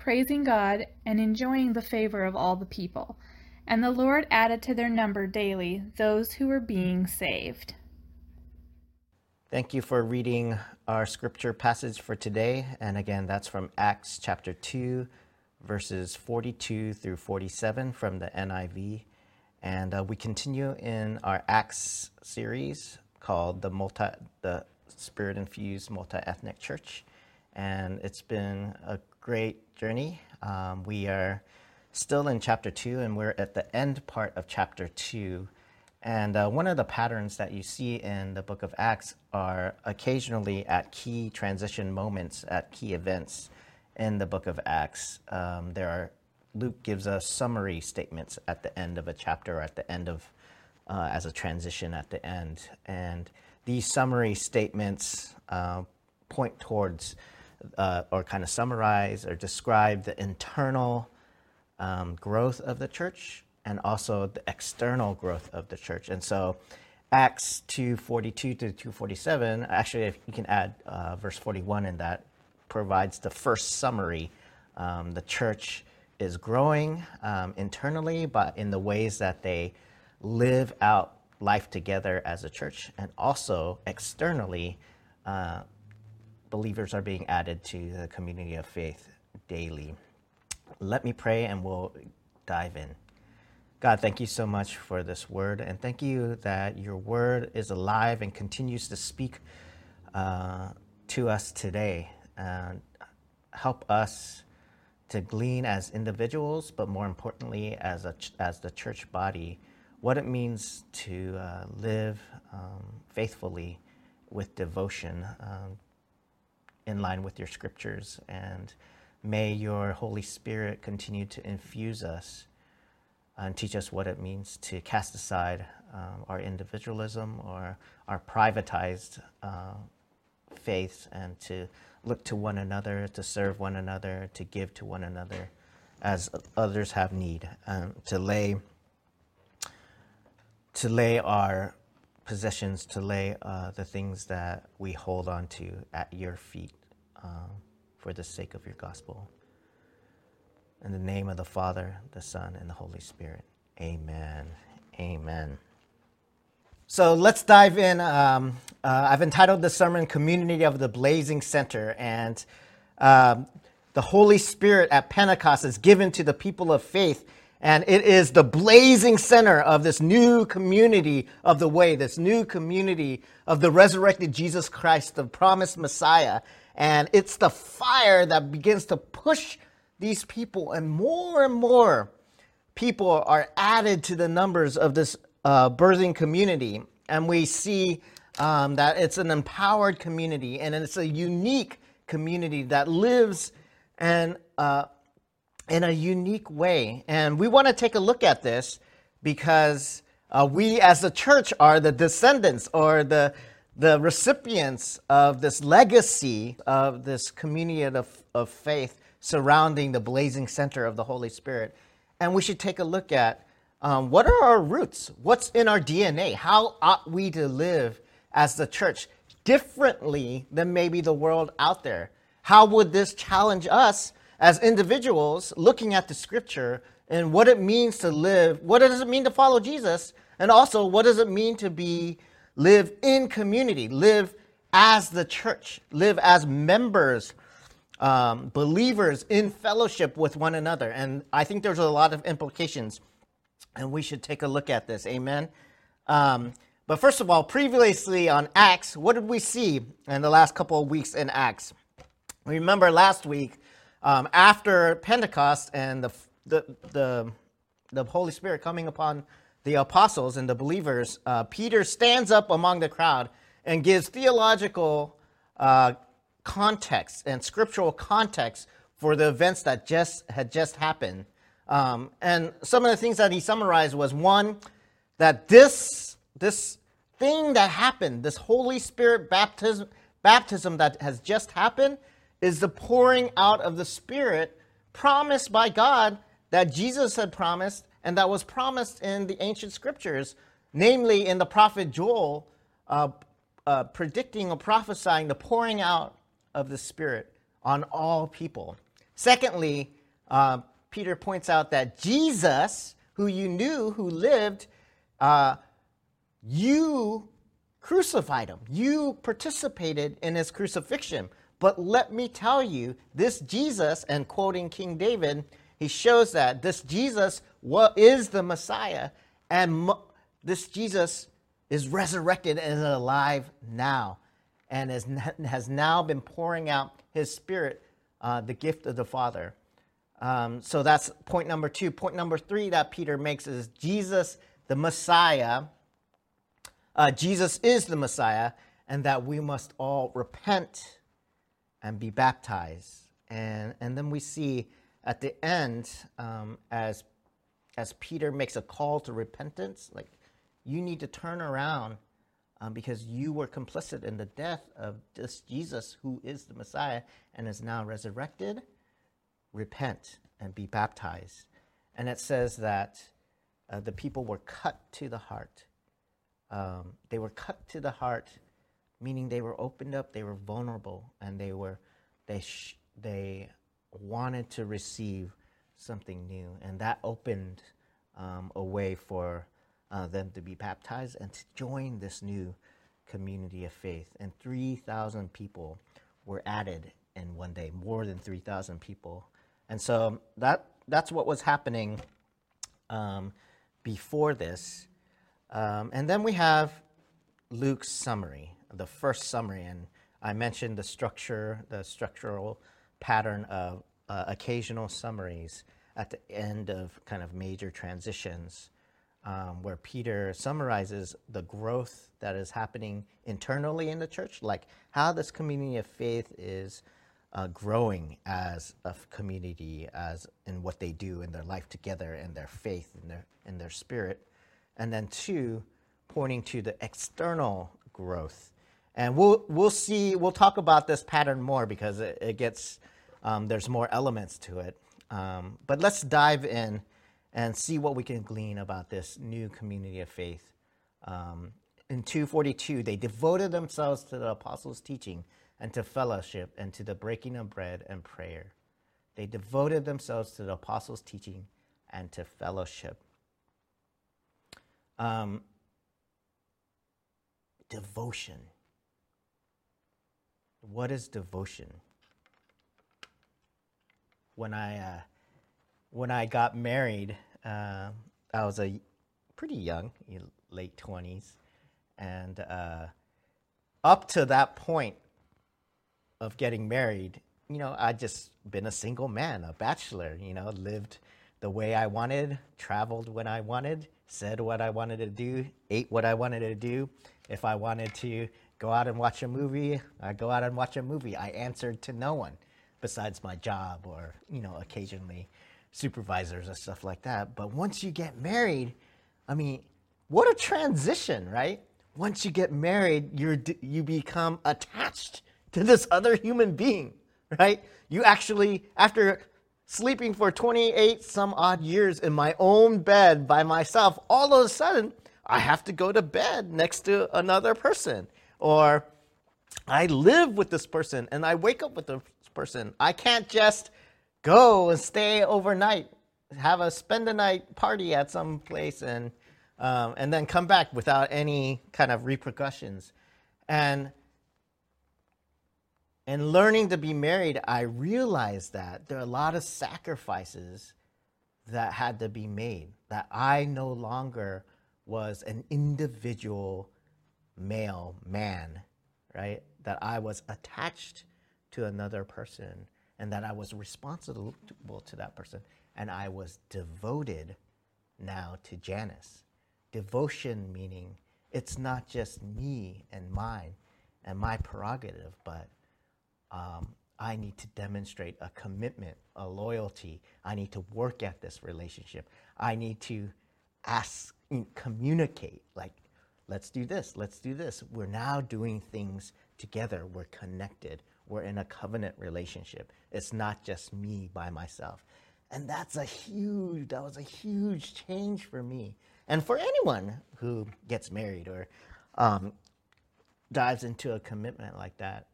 praising God and enjoying the favor of all the people. And the Lord added to their number daily those who were being saved. Thank you for reading our scripture passage for today. And again, that's from Acts chapter 2, verses 42 through 47 from the NIV. And uh, we continue in our Acts series called the multi the Spirit infused multi ethnic church. And it's been a great journey. Um, we are still in chapter two, and we're at the end part of chapter two. And uh, one of the patterns that you see in the book of Acts are occasionally at key transition moments, at key events in the book of Acts. Um, there are Luke gives us summary statements at the end of a chapter, or at the end of uh, as a transition at the end, and these summary statements uh, point towards uh, or kind of summarize or describe the internal um, growth of the church and also the external growth of the church. And so Acts 242 to 247, actually, if you can add uh, verse 41 in that, provides the first summary. Um, the church is growing um, internally, but in the ways that they live out life together as a church, and also externally, uh, believers are being added to the community of faith daily. Let me pray and we'll dive in. God, thank you so much for this word, and thank you that your word is alive and continues to speak uh, to us today. And help us to glean as individuals, but more importantly, as, a, as the church body, what it means to uh, live um, faithfully with devotion um, in line with your scriptures. And may your Holy Spirit continue to infuse us and teach us what it means to cast aside um, our individualism or our privatized uh, faiths and to look to one another, to serve one another, to give to one another as others have need, um, to lay to lay our possessions, to lay uh, the things that we hold on to at your feet um, for the sake of your gospel. In the name of the Father, the Son, and the Holy Spirit. Amen. Amen. So let's dive in. Um, uh, I've entitled the sermon Community of the Blazing Center. And um, the Holy Spirit at Pentecost is given to the people of faith. And it is the blazing center of this new community of the way, this new community of the resurrected Jesus Christ, the promised Messiah. And it's the fire that begins to push these people, and more and more people are added to the numbers of this uh, birthing community, and we see um, that it's an empowered community and it's a unique community that lives and uh, in a unique way. And we want to take a look at this because uh, we as a church are the descendants or the the recipients of this legacy of this community of, of faith surrounding the blazing center of the Holy Spirit. And we should take a look at um, what are our roots? What's in our DNA? How ought we to live as the church differently than maybe the world out there? How would this challenge us as individuals looking at the scripture and what it means to live? What does it mean to follow Jesus? And also, what does it mean to be live in community, live as the church, live as members, um, believers in fellowship with one another? And I think there's a lot of implications and we should take a look at this. Amen. Um, but first of all, previously on Acts, what did we see in the last couple of weeks in Acts? Remember last week, um, after Pentecost and the, the, the, the, Holy Spirit coming upon the apostles and the believers, uh, Peter stands up among the crowd and gives theological uh, context and scriptural context for the events that just had just happened. Um, and some of the things that he summarized was one, that this, this thing that happened, this Holy Spirit baptism, baptism that has just happened, is the pouring out of the Spirit promised by God that Jesus had promised and that was promised in the ancient scriptures, namely in the prophet Joel, uh, uh, predicting or prophesying the pouring out of the Spirit on all people. Secondly, uh, Peter points out that Jesus, who you knew, who lived, uh, you crucified him. You participated in his crucifixion. But let me tell you, this Jesus, and quoting King David, he shows that this Jesus is the Messiah, and this Jesus is resurrected and is alive now, and is, has now been pouring out his Spirit, uh, the gift of the Father. Um, so that's point number two. Point number three that Peter makes is Jesus, the Messiah. Uh, Jesus is the Messiah, and that we must all repent and be baptized. And, and then we see at the end, um, as, as Peter makes a call to repentance, like you need to turn around um, because you were complicit in the death of this Jesus who is the Messiah and is now resurrected. Repent and be baptized. And it says that uh, the people were cut to the heart. Um, they were cut to the heart, meaning they were opened up, they were vulnerable, and they were they sh- they wanted to receive something new, and that opened um, a way for uh, them to be baptized and to join this new community of faith. And 3,000 people were added in one day, more than 3,000 people. And so that, that's what was happening um, before this. Um, and then we have Luke's summary, the first summary. And I mentioned the structure, the structural pattern of uh, occasional summaries at the end of kind of major transitions, um, where Peter summarizes the growth that is happening internally in the church, like how this community of faith is uh, growing as a community, as in what they do in their life together, and their faith, and their in their spirit, and then two, pointing to the external growth. And we'll we'll see we'll talk about this pattern more because it, it gets um, there's more elements to it. Um, but let's dive in and see what we can glean about this new community of faith. Um, in 242, they devoted themselves to the apostles' teaching and to fellowship and to the breaking of bread and prayer. They devoted themselves to the apostles' teaching and to fellowship. Um, devotion. What is devotion? When I uh, when I got married, uh, I was a pretty young, late twenties, and uh, up to that point of getting married, you know, I just been a single man, a bachelor. You know, lived the way I wanted, traveled when I wanted, said what I wanted to do, ate what I wanted to do. If I wanted to go out and watch a movie, I go out and watch a movie. I answered to no one besides my job or, you know, occasionally supervisors and stuff like that. But once you get married, I mean, what a transition, right? Once you get married, you're you become attached to this other human being, right? You actually after sleeping for 28 some odd years in my own bed by myself, all of a sudden I have to go to bed next to another person or I live with this person and I wake up with person. I can't just go and stay overnight, have a spend the night party at some place and um, and then come back without any kind of repercussions. And and learning to be married, I realized that there are a lot of sacrifices that had to be made. That I no longer was an individual male man, right? that I was attached to another person and that I was responsible to that person. And I was devoted now to Janice. Devotion meaning it's not just me and mine and my prerogative, but um, I need to demonstrate a commitment, a loyalty. I need to work at this relationship. I need to ask, communicate, like, let's do this, let's do this. We're now doing things together. We're connected. We're in a covenant relationship. It's not just me by myself. And that's a huge, that was a huge change for me. And for anyone who gets married or um, dives into a commitment like that,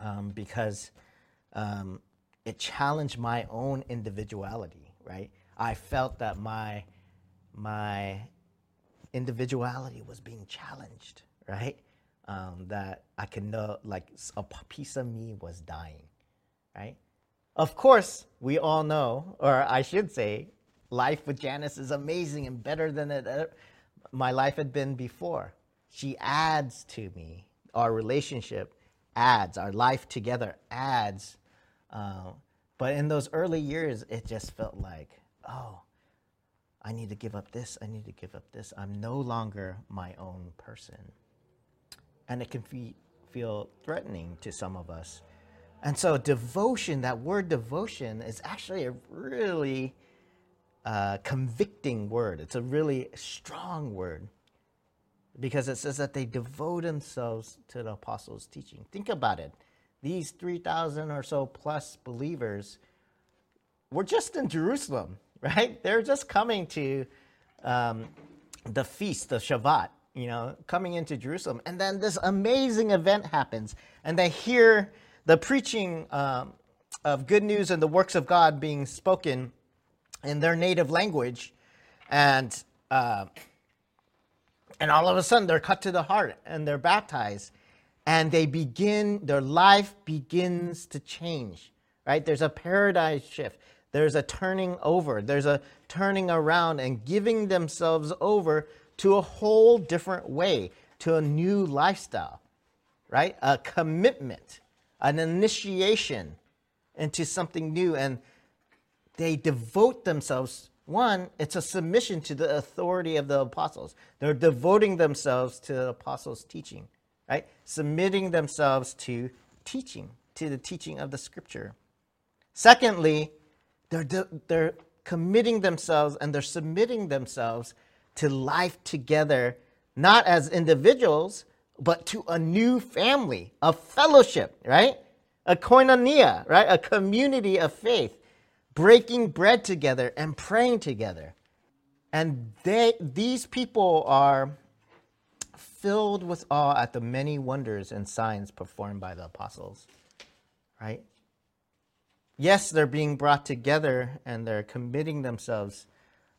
um, because um, it challenged my own individuality, right? I felt that my, my individuality was being challenged, right? Um, that I could know, like, a piece of me was dying, right? Of course, we all know, or I should say, life with Janice is amazing and better than it, uh, my life had been before. She adds to me. Our relationship adds, our life together adds. Uh, but in those early years, it just felt like, oh, I need to give up this, I need to give up this. I'm no longer my own person. And it can be, feel threatening to some of us and so, devotion, that word devotion, is actually a really uh, convicting word. It's a really strong word because it says that they devote themselves to the apostles' teaching. Think about it. These 3,000 or so plus believers were just in Jerusalem, right? They're just coming to um, the feast of Shavuot, you know, coming into Jerusalem. And then this amazing event happens, and they hear the preaching um, of good news and the works of God being spoken in their native language, and uh, and all of a sudden they're cut to the heart and they're baptized, and they begin their life begins to change. Right? There's a paradigm shift. There's a turning over. There's a turning around and giving themselves over to a whole different way, to a new lifestyle, right? A commitment an initiation into something new. And they devote themselves. One, it's a submission to the authority of the apostles. They're devoting themselves to the apostles' teaching, right? Submitting themselves to teaching, to the teaching of the scripture. Secondly, they're, de- they're committing themselves and they're submitting themselves to life together, not as individuals, but to a new family, a fellowship, right? A koinonia, right? A community of faith, breaking bread together and praying together. And they, these people are filled with awe at the many wonders and signs performed by the apostles, right? Yes, they're being brought together and they're committing themselves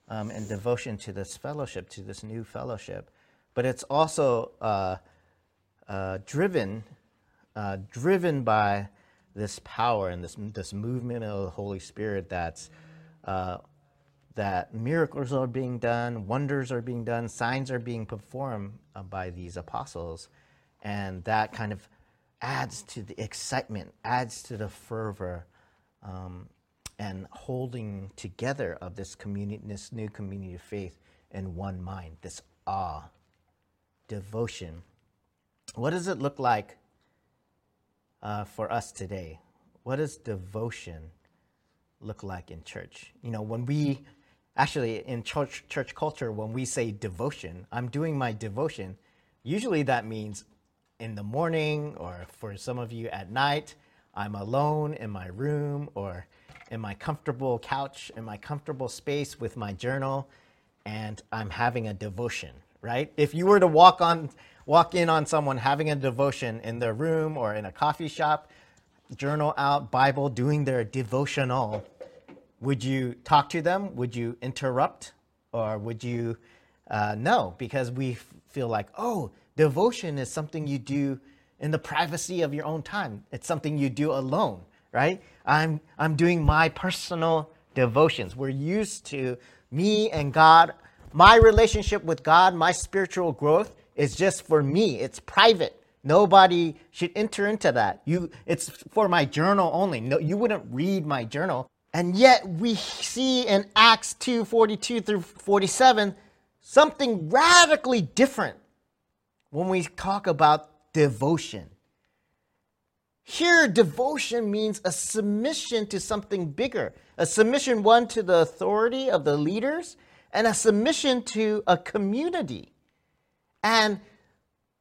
um, in devotion to this fellowship, to this new fellowship. But it's also uh, uh, driven, uh, driven by this power and this this movement of the Holy Spirit. That's uh, that miracles are being done, wonders are being done, signs are being performed uh, by these apostles, and that kind of adds to the excitement, adds to the fervor. Um, and holding together of this community, this new community of faith in one mind, this awe, devotion, what does it look like uh, for us today? What does devotion look like in church? You know, when we actually in church church culture, when we say devotion, I'm doing my devotion. Usually that means in the morning, or for some of you at night. I'm alone in my room or in my comfortable couch, in my comfortable space with my journal, and I'm having a devotion, right? If you were to walk on walk in on someone having a devotion in their room or in a coffee shop, journal out, Bible, doing their devotional, would you talk to them? Would you interrupt? Or would you uh, no? Because we feel like, oh, devotion is something you do in the privacy of your own time. It's something you do alone, right? I'm, I'm doing my personal devotions. We're used to me and God, my relationship with God, my spiritual growth is just for me. It's private. Nobody should enter into that. You, it's for my journal only. No, you wouldn't read my journal. And yet we see in Acts 2 42 through 47 something radically different when we talk about devotion. Here, devotion means a submission to something bigger, a submission, one, to the authority of the leaders, and a submission to a community. And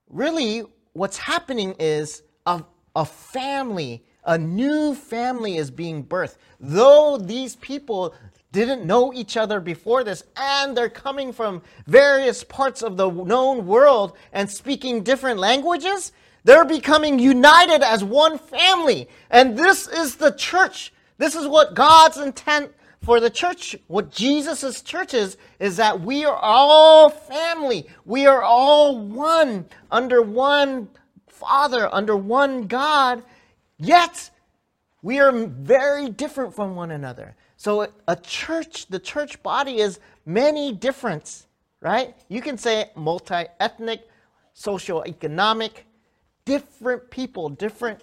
really, what's happening is a, a family, a new family is being birthed. Though these people didn't know each other before this, and they're coming from various parts of the known world and speaking different languages, they're becoming united as one family. And this is the church. This is what God's intent for the church, what Jesus' church is, is that we are all family. We are all one under one Father, under one God, yet we are very different from one another. So a church, the church body is many different, right? You can say multi-ethnic, socio-economic, different people, different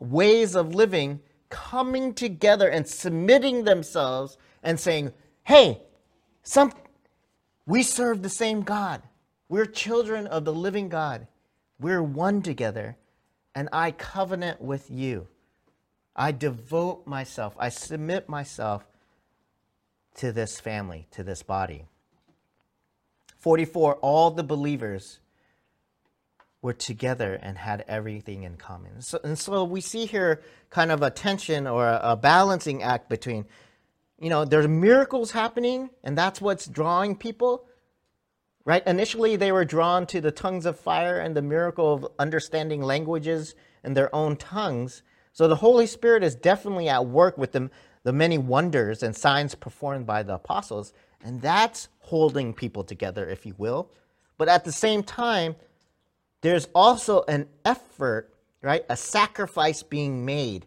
ways of living coming together and submitting themselves and saying, "Hey, some we serve the same God. We're children of the living God. We're one together, and I covenant with you." I devote myself, I submit myself to this family, to this body. 44, all the believers were together and had everything in common. So, and so we see here kind of a tension or a, a balancing act between, you know, there's miracles happening, and that's what's drawing people. Right? Initially, they were drawn to the tongues of fire and the miracle of understanding languages in their own tongues. So the Holy Spirit is definitely at work with them, the many wonders and signs performed by the apostles, and that's holding people together, if you will. But at the same time, there's also an effort, right? A sacrifice being made.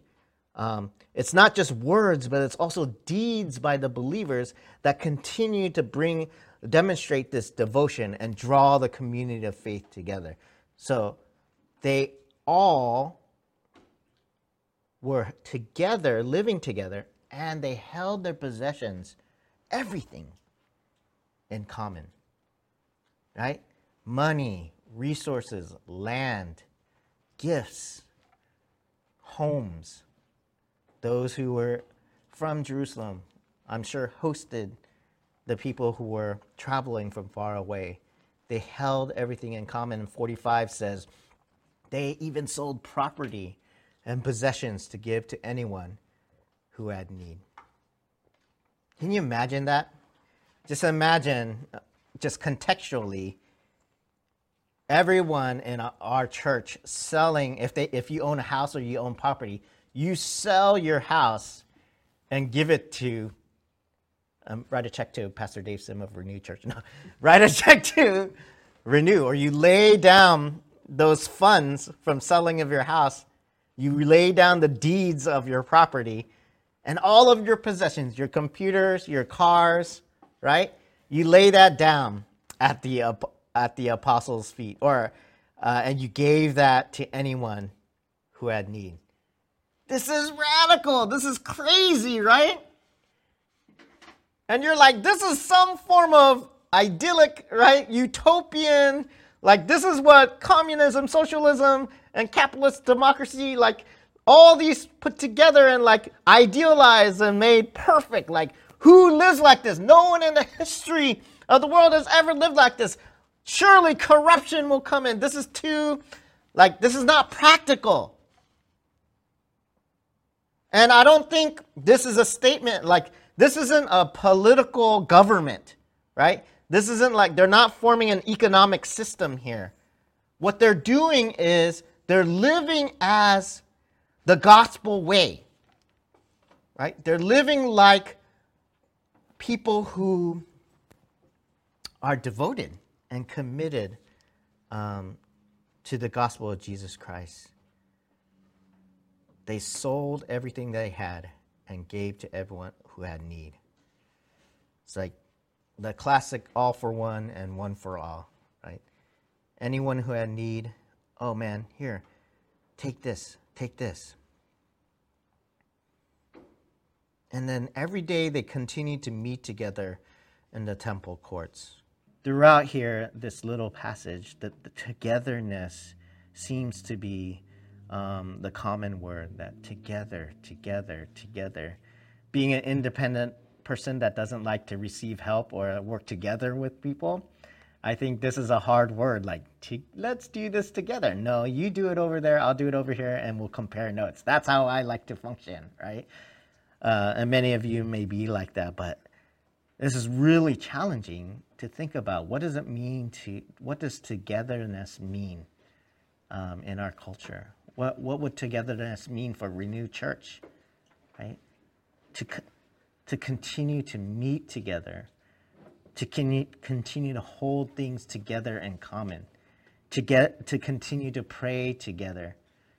Um, it's not just words, but it's also deeds by the believers that continue to bring, demonstrate this devotion and draw the community of faith together. So they all were together, living together, and they held their possessions, everything, in common. Right? Money, resources, land, gifts, homes. Those who were from Jerusalem, I'm sure, hosted the people who were traveling from far away. They held everything in common. And 45 says, they even sold property and possessions to give to anyone who had need. Can you imagine that? Just imagine, uh, just contextually, everyone in our church selling, if, they, if you own a house or you own property, you sell your house and give it to, um, write a check to Pastor Dave Sim of Renew Church. No, write a check to Renew, or you lay down those funds from selling of your house you lay down the deeds of your property and all of your possessions, your computers, your cars, right? You lay that down at the, at the apostles' feet, or uh, and you gave that to anyone who had need. This is radical. This is crazy, right? And you're like, this is some form of idyllic, right? Utopian. Like, this is what communism, socialism, and capitalist democracy, like all these put together and like idealized and made perfect. Like who lives like this? No one in the history of the world has ever lived like this. Surely corruption will come in. This is too, like, this is not practical. And I don't think this is a statement like, this isn't a political government, right? This isn't like they're not forming an economic system here. What they're doing is they're living as the gospel way, right? They're living like people who are devoted and committed um, to the gospel of Jesus Christ. They sold everything they had and gave to everyone who had need. It's like the classic all for one and one for all, right? Anyone who had need, oh man, here, take this, take this. And then every day they continued to meet together in the temple courts. Throughout here, this little passage, that the togetherness seems to be um, the common word that together, together, together. Being an independent person that doesn't like to receive help or work together with people, I think this is a hard word. Like, let's do this together. No, you do it over there, I'll do it over here, and we'll compare notes. That's how I like to function, right? Uh, and many of you may be like that, but this is really challenging to think about. What does it mean to, what does togetherness mean um, in our culture? What, what would togetherness mean for Renewed Church, right? To, to continue to meet together, to con- continue to hold things together in common, to get to continue to pray together,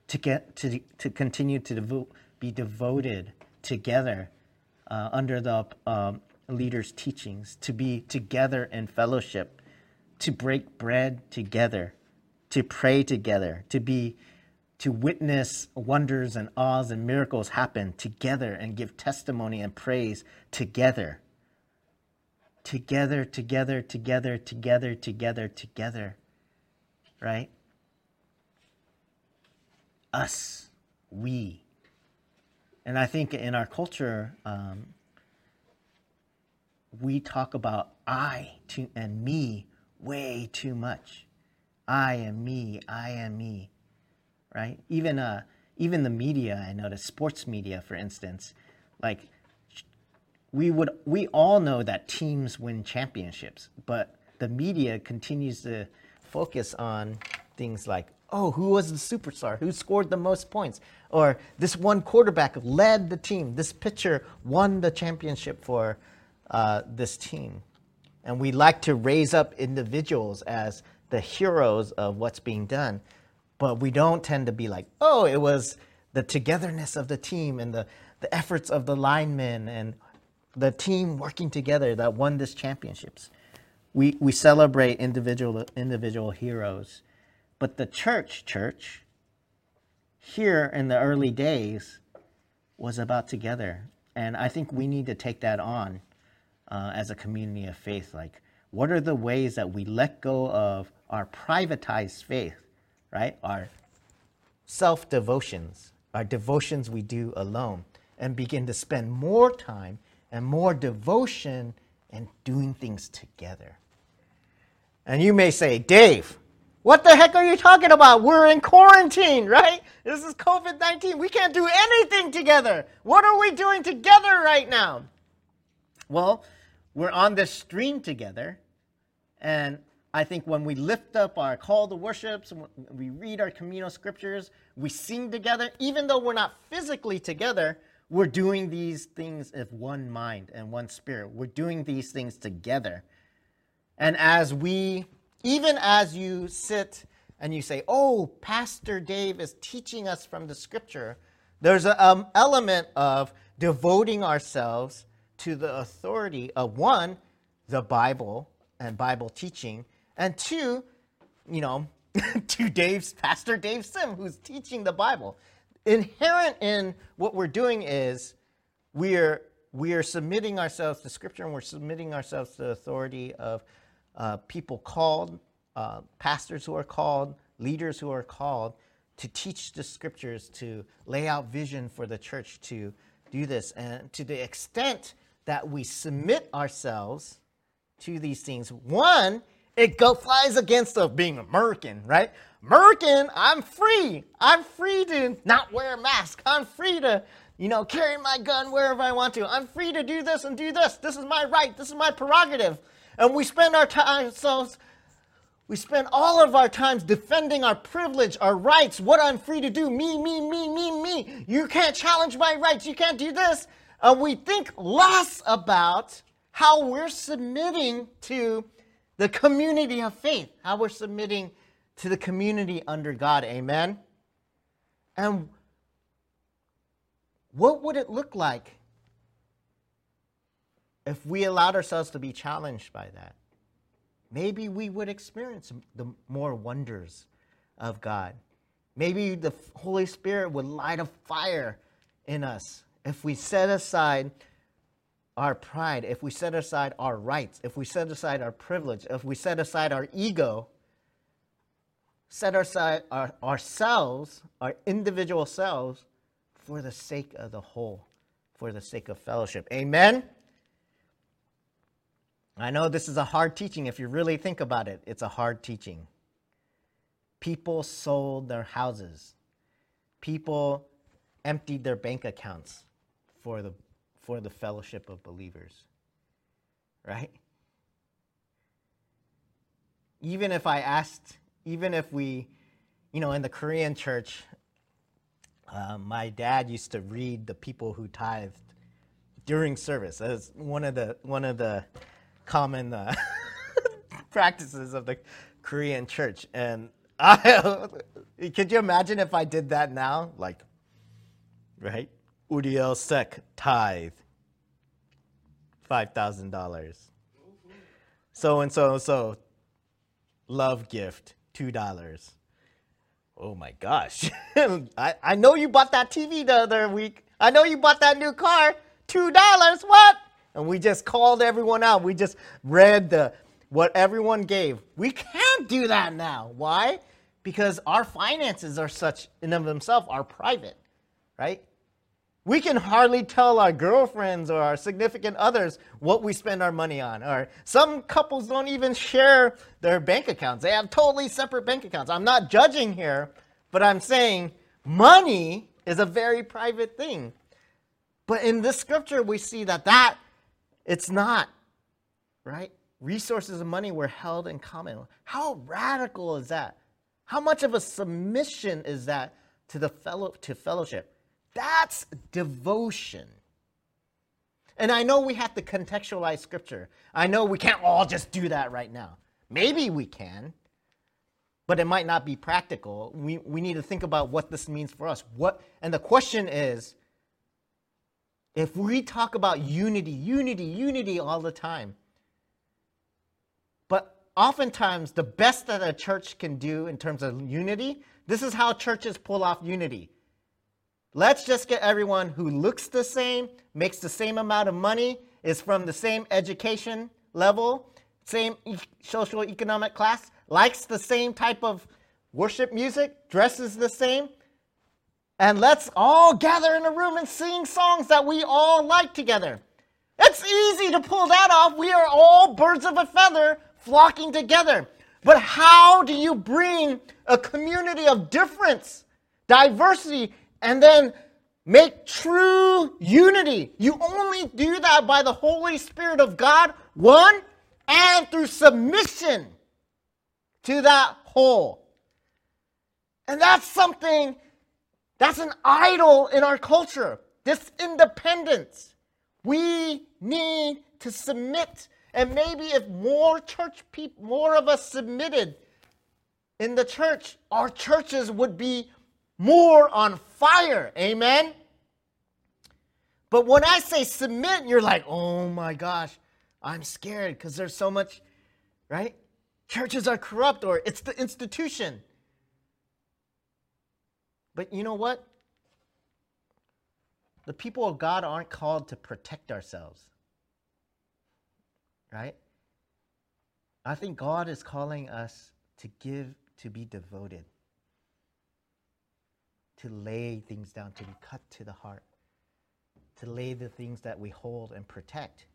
to get to, to continue to devo- be devoted together uh, under the um, leaders' teachings, to be together in fellowship, to break bread together, to pray together, to be to witness wonders and awes and miracles happen together and give testimony and praise together. Together, together, together, together, together, together. Right? Us, we. And I think in our culture, um, we talk about I to, and me way too much. I am me, I am me right? Even uh, even the media, I noticed, sports media, for instance, like we would we all know that teams win championships, but the media continues to focus on things like oh, who was the superstar? Who scored the most points? Or this one quarterback led the team. This pitcher won the championship for uh, this team. And we like to raise up individuals as the heroes of what's being done but we don't tend to be like, oh, it was the togetherness of the team and the, the efforts of the linemen and the team working together that won this championships. We, we celebrate individual, individual heroes. But the church, church, here in the early days was about together. And I think we need to take that on uh, as a community of faith. Like, what are the ways that we let go of our privatized faith right? Our self devotions, our devotions we do alone, and begin to spend more time and more devotion and doing things together. And you may say, Dave, what the heck are you talking about? We're in quarantine, right? This is COVID 19. We can't do anything together. What are we doing together right now? Well, we're on this stream together, and I think when we lift up our call to worships, we read our communal scriptures, we sing together, even though we're not physically together, we're doing these things of one mind and one spirit. We're doing these things together. And as we, even as you sit and you say, oh, Pastor Dave is teaching us from the scripture, there's an um, element of devoting ourselves to the authority of one, the Bible and Bible teaching, and two, you know, to Dave's Pastor Dave Sim, who's teaching the Bible. Inherent in what we're doing is we are we are submitting ourselves to Scripture and we're submitting ourselves to the authority of uh, people called, uh, pastors who are called, leaders who are called to teach the Scriptures, to lay out vision for the church to do this. And to the extent that we submit ourselves to these things, one, it go flies against of being American, right? American, I'm free. I'm free to not wear a mask. I'm free to, you know, carry my gun wherever I want to. I'm free to do this and do this. This is my right. This is my prerogative. And we spend our time so we spend all of our times defending our privilege, our rights, what I'm free to do. Me, me, me, me, me. You can't challenge my rights. You can't do this. And we think less about how we're submitting to the community of faith, how we're submitting to the community under God. Amen? And what would it look like if we allowed ourselves to be challenged by that? Maybe we would experience the more wonders of God. Maybe the Holy Spirit would light a fire in us if we set aside our pride, if we set aside our rights, if we set aside our privilege, if we set aside our ego, set aside our, ourselves, our individual selves, for the sake of the whole, for the sake of fellowship. Amen? I know this is a hard teaching. If you really think about it, it's a hard teaching. People sold their houses, people emptied their bank accounts for the, for the fellowship of believers. Right? Even if I asked, even if we, you know, in the Korean church, uh, my dad used to read the people who tithed during service. As one of the one of the common uh, practices of the Korean church. And I, could you imagine if I did that now? Like, right? Uriel Sek tithe, $5,000. So and so and so, love gift, $2. Oh my gosh. I, I know you bought that TV the other week. I know you bought that new car. $2. What? and we just called everyone out. We just read the what everyone gave. We can't do that now. Why? Because our finances are such in and of themselves are private, right? We can hardly tell our girlfriends or our significant others what we spend our money on. Or some couples don't even share their bank accounts. They have totally separate bank accounts. I'm not judging here, but I'm saying money is a very private thing. But in this scripture, we see that that it's not, right? Resources and money were held in common. How radical is that? How much of a submission is that to the fellow to fellowship? That's devotion. And I know we have to contextualize scripture. I know we can't all just do that right now. Maybe we can, but it might not be practical. We, we need to think about what this means for us. What and the question is, if we talk about unity, unity, unity all the time, but oftentimes the best that a church can do in terms of unity, this is how churches pull off unity. Let's just get everyone who looks the same, makes the same amount of money, is from the same education level, same e- social economic class, likes the same type of worship music, dresses the same, and let's all gather in a room and sing songs that we all like together. It's easy to pull that off. We are all birds of a feather flocking together. But how do you bring a community of difference, diversity, and then make true unity? You only do that by the Holy Spirit of God, one, and through submission to that whole. And that's something that's an idol in our culture, this independence. We need to submit. And maybe if more church people, more of us submitted in the church, our churches would be more on fire. Amen? But when I say submit, you're like, oh my gosh, I'm scared because there's so much, right? Churches are corrupt or it's the institution. But you know what? The people of God aren't called to protect ourselves. Right? I think God is calling us to give, to be devoted, to lay things down, to be cut to the heart, to lay the things that we hold and protect,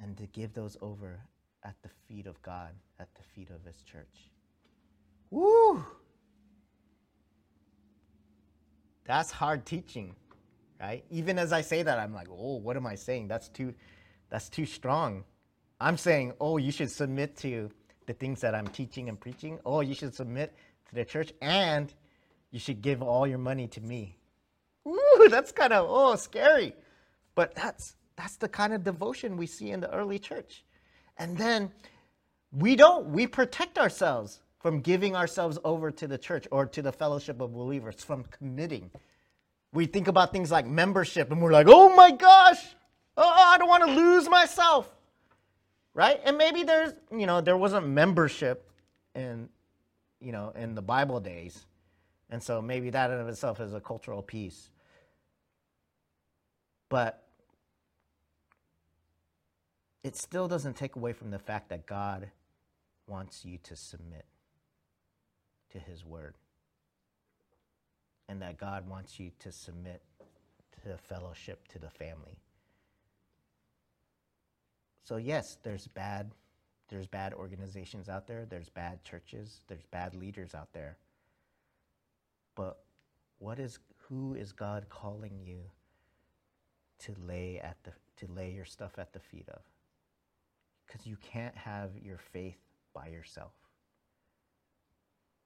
and to give those over at the feet of God, at the feet of His church. Woo! That's hard teaching, right? Even as I say that, I'm like, oh, what am I saying? That's too, that's too strong. I'm saying, oh, you should submit to the things that I'm teaching and preaching. Oh, you should submit to the church, and you should give all your money to me. Ooh, that's kind of oh scary, but that's that's the kind of devotion we see in the early church. And then we don't we protect ourselves from giving ourselves over to the church or to the fellowship of believers, from committing. We think about things like membership and we're like, oh my gosh, oh, I don't want to lose myself. Right? And maybe there's, you know, there wasn't membership in, you know, in the Bible days. And so maybe that in of itself is a cultural piece. But it still doesn't take away from the fact that God wants you to submit to his word. And that God wants you to submit to the fellowship, to the family. So yes, there's bad there's bad organizations out there, there's bad churches, there's bad leaders out there. But what is who is God calling you to lay at the to lay your stuff at the feet of? Cuz you can't have your faith by yourself.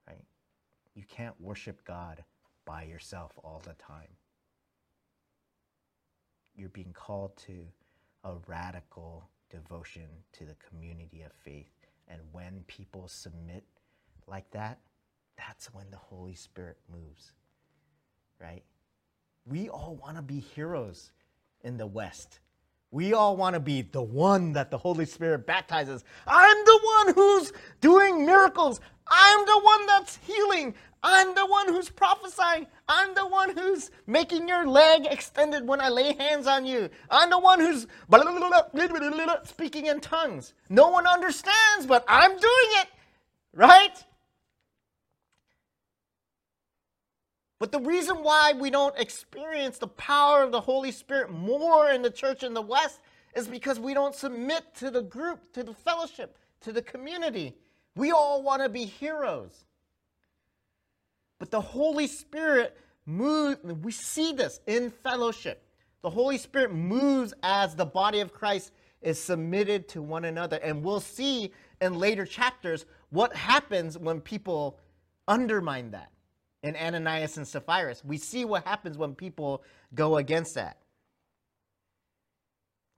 Right? You can't worship God by yourself all the time. You're being called to a radical devotion to the community of faith. And when people submit like that, that's when the Holy Spirit moves, right? We all want to be heroes in the West. We all want to be the one that the Holy Spirit baptizes. I'm the one who's doing miracles. I'm the one that's healing. I'm the one who's prophesying. I'm the one who's making your leg extended when I lay hands on you. I'm the one who's speaking in tongues. No one understands, but I'm doing it, right? But the reason why we don't experience the power of the Holy Spirit more in the church in the West is because we don't submit to the group, to the fellowship, to the community. We all want to be heroes. But the Holy Spirit moves, we see this in fellowship. The Holy Spirit moves as the body of Christ is submitted to one another. And we'll see in later chapters what happens when people undermine that in Ananias and Sapphira. We see what happens when people go against that.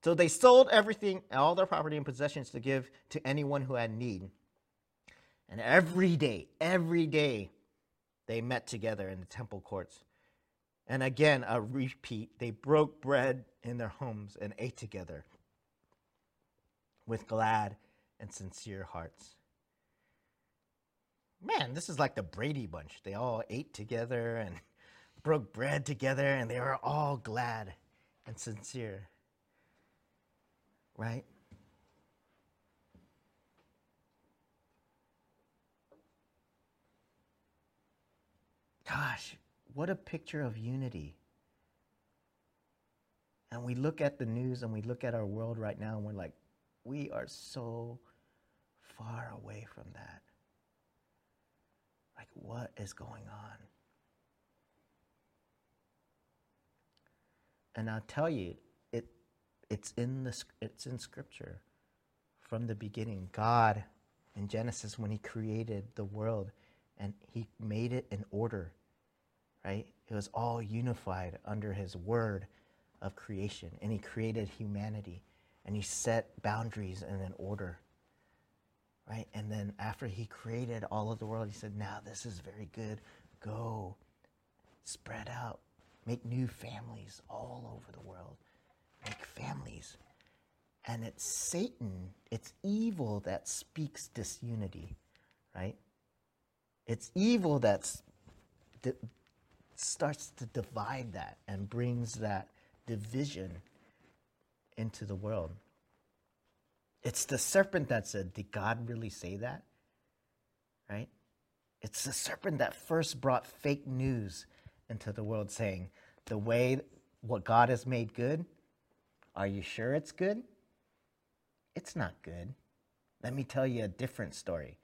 So they sold everything, all their property and possessions to give to anyone who had need. And every day, every day, they met together in the temple courts. And again, a repeat, they broke bread in their homes and ate together with glad and sincere hearts. Man, this is like the Brady Bunch. They all ate together and broke bread together, and they were all glad and sincere. Right? Gosh, what a picture of unity. And we look at the news and we look at our world right now and we're like, we are so far away from that. What is going on? And I'll tell you, it, it's, in the, it's in Scripture from the beginning. God, in Genesis, when He created the world and He made it in order, right? It was all unified under his word of creation. And he created humanity and he set boundaries and an order, right? And then after he created all of the world, he said, Now this is very good. Go, spread out, make new families all over the world, make families. And it's Satan, it's evil that speaks disunity, right? It's evil that's starts to divide that and brings that division into the world. It's the serpent that said, Did God really say that? Right? It's the serpent that first brought fake news into the world saying, The way what God has made good, are you sure it's good? It's not good. Let me tell you a different story.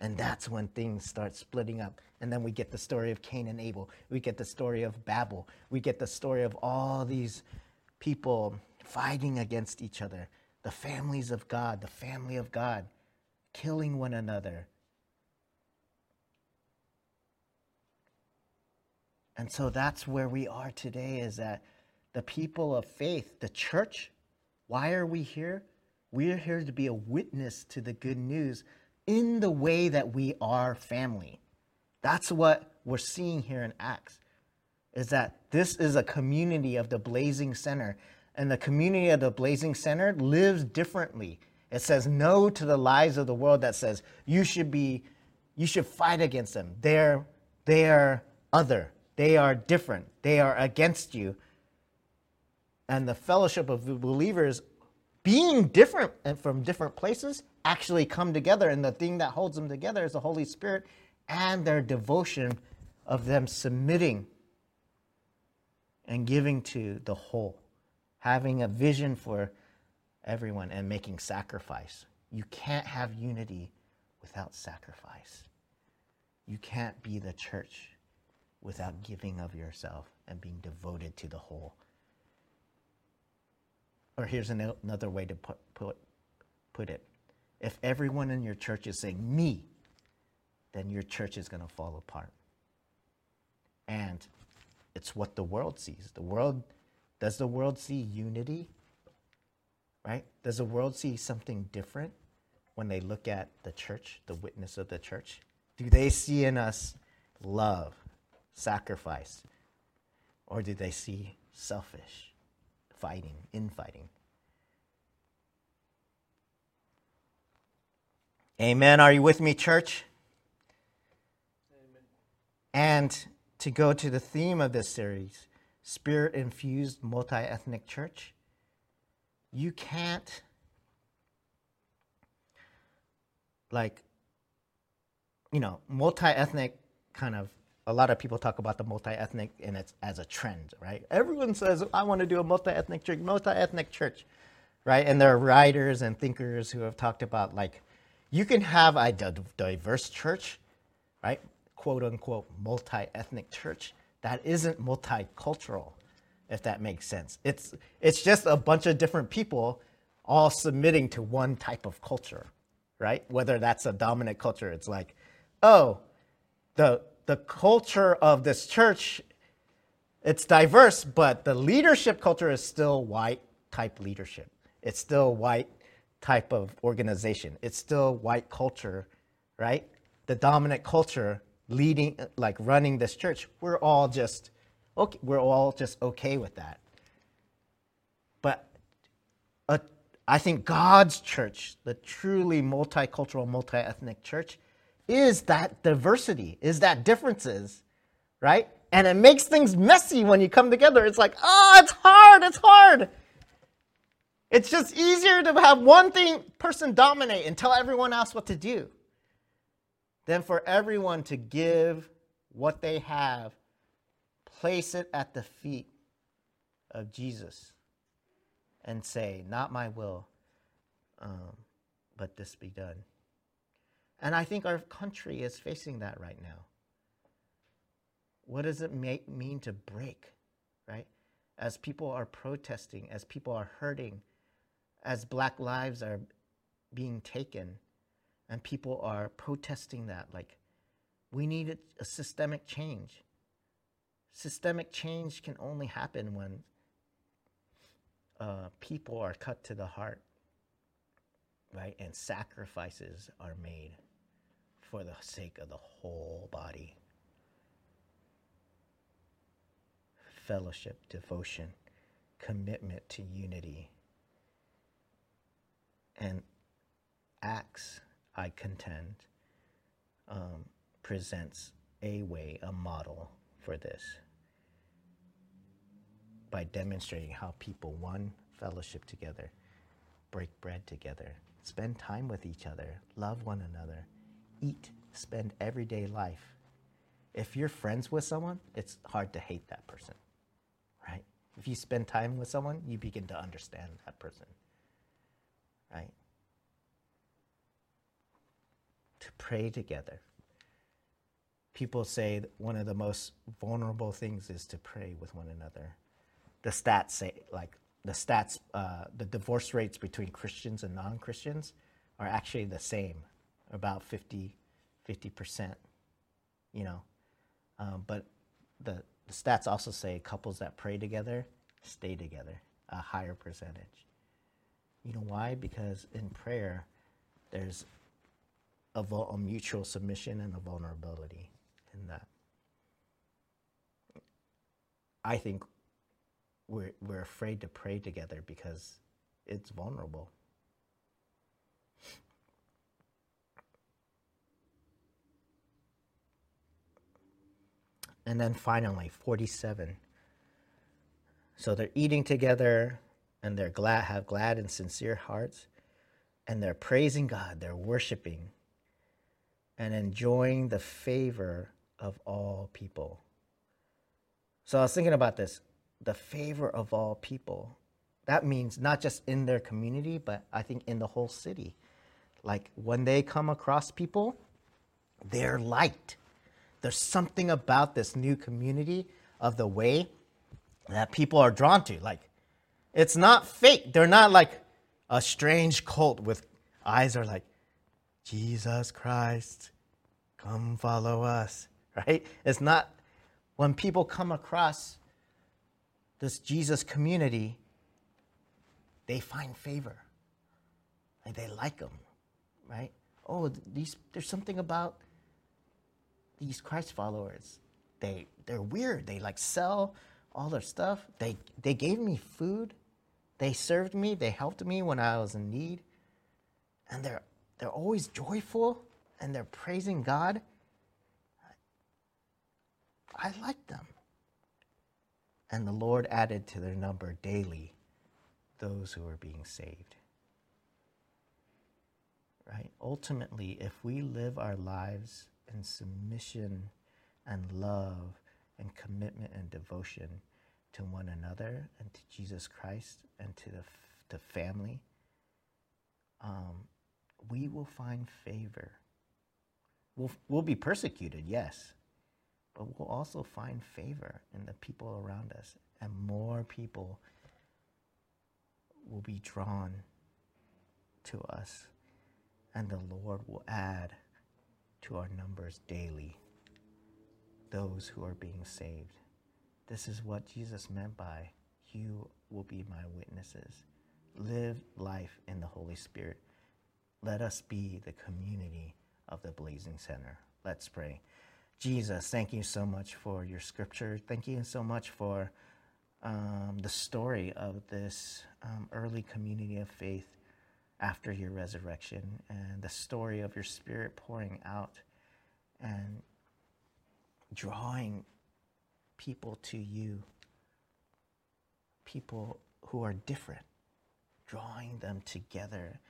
And that's when things start splitting up. And then we get the story of Cain and Abel. We get the story of Babel. We get the story of all these people fighting against each other. The families of God, the family of God, killing one another. And so that's where we are today is that the people of faith, the church, why are we here? We are here to be a witness to the good news in the way that we are family. That's what we're seeing here in Acts. Is that this is a community of the Blazing Center, and the community of the Blazing Center lives differently. It says no to the lies of the world that says you should be, you should fight against them. They're they are other. They are different. They are against you. And the fellowship of believers being different and from different places actually come together. And the thing that holds them together is the Holy Spirit and their devotion of them submitting and giving to the whole, having a vision for everyone and making sacrifice. You can't have unity without sacrifice. You can't be the church without giving of yourself and being devoted to the whole. Or here's an, another way to put, put, put it if everyone in your church is saying me, then your church is going to fall apart. And it's what the world sees. The world does the world see unity? Right? Does the world see something different when they look at the church, the witness of the church? Do they see in us love, sacrifice? Or do they see selfish, fighting, infighting? Amen. Are you with me, church? Amen. And to go to the theme of this series, spirit infused multi ethnic church, you can't, like, you know, multi ethnic kind of, a lot of people talk about the multi ethnic and it's as a trend, right? Everyone says, I want to do a multi ethnic church, multi ethnic church, right? And there are writers and thinkers who have talked about, like, you can have a diverse church, right? Quote unquote multi ethnic church that isn't multicultural, if that makes sense. It's, it's just a bunch of different people all submitting to one type of culture, right? Whether that's a dominant culture, it's like, oh, the, the culture of this church, it's diverse, but the leadership culture is still white type leadership. It's still white type of organization. It's still white culture, right? The dominant culture leading, like running this church. We're all just okay. We're all just okay with that. But I think God's church, the truly multicultural, multi-ethnic church, is that diversity, is that differences, right? And it makes things messy when you come together. It's like, oh, it's hard, it's hard. It's just easier to have one thing person dominate and tell everyone else what to do than for everyone to give what they have, place it at the feet of Jesus, and say, Not my will, um, but this be done. And I think our country is facing that right now. What does it make, mean to break, right? As people are protesting, as people are hurting, as black lives are being taken and people are protesting that like we need a systemic change. Systemic change can only happen when uh, people are cut to the heart right? And sacrifices are made for the sake of the whole body. Fellowship devotion commitment to unity. And Acts, I contend, um, presents a way, a model for this by demonstrating how people, one, fellowship together, break bread together, spend time with each other, love one another, eat, spend everyday life. If you're friends with someone, it's hard to hate that person, right? If you spend time with someone, you begin to understand that person right? To pray together. People say one of the most vulnerable things is to pray with one another. The stats say, like, the stats, uh, the divorce rates between Christians and non Christians are actually the same, about 50, 50%, you know. Um, but the, the stats also say couples that pray together stay together, a higher percentage. You know why? Because in prayer, there's a, a mutual submission and a vulnerability in that. I think we're, we're afraid to pray together because it's vulnerable. And then finally, 47. So they're eating together, and they're glad, have glad and sincere hearts, and they're praising God, they're worshiping. And enjoying the favor of all people. So I was thinking about this the favor of all people. That means not just in their community, but I think in the whole city. Like when they come across people, they're liked. There's something about this new community of the way that people are drawn to. Like, it's not fake. They're not like a strange cult with eyes are like, Jesus Christ, come follow us, right? It's not when people come across this Jesus community, they find favor. and they like them, right? Oh, these, there's something about these Christ followers. They, they're weird. They like sell all their stuff. They, they gave me food. They served me. They helped me when I was in need. And they're, they're always joyful and they're praising God. I like them. And the Lord added to their number daily those who are being saved. Right? Ultimately, if we live our lives in submission and love and commitment and devotion to one another and to Jesus Christ and to the to family, um, we will find favor. We'll, we'll be persecuted, yes, but we'll also find favor in the people around us, and more people will be drawn to us, and the Lord will add to our numbers daily those who are being saved. This is what Jesus meant by, You will be my witnesses. Live life in the Holy Spirit. Let us be the community of the Blazing Center. Let's pray. Jesus, thank you so much for your scripture. Thank you so much for um, the story of this um, early community of faith after your resurrection and the story of your spirit pouring out and drawing people to you, people who are different, drawing them together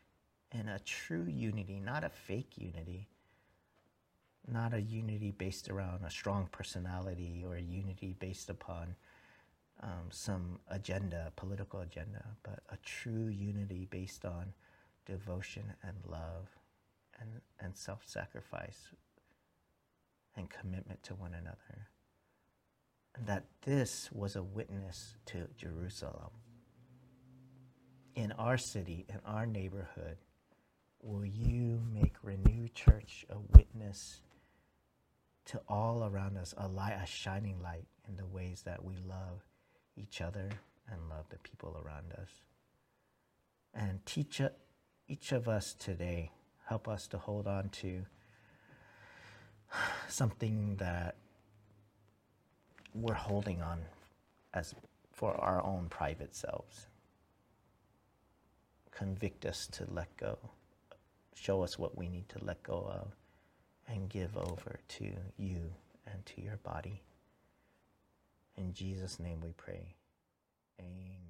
in a true unity, not a fake unity, not a unity based around a strong personality or a unity based upon um, some agenda, political agenda, but a true unity based on devotion and love and, and self sacrifice and commitment to one another. And that this was a witness to Jerusalem. In our city, in our neighborhood, will you make Renew Church a witness to all around us, a light, a shining light in the ways that we love each other and love the people around us? And teach each of us today, help us to hold on to something that we're holding on as for our own private selves. Convict us to let go. Show us what we need to let go of and give over to you and to your body. In Jesus' name we pray. Amen.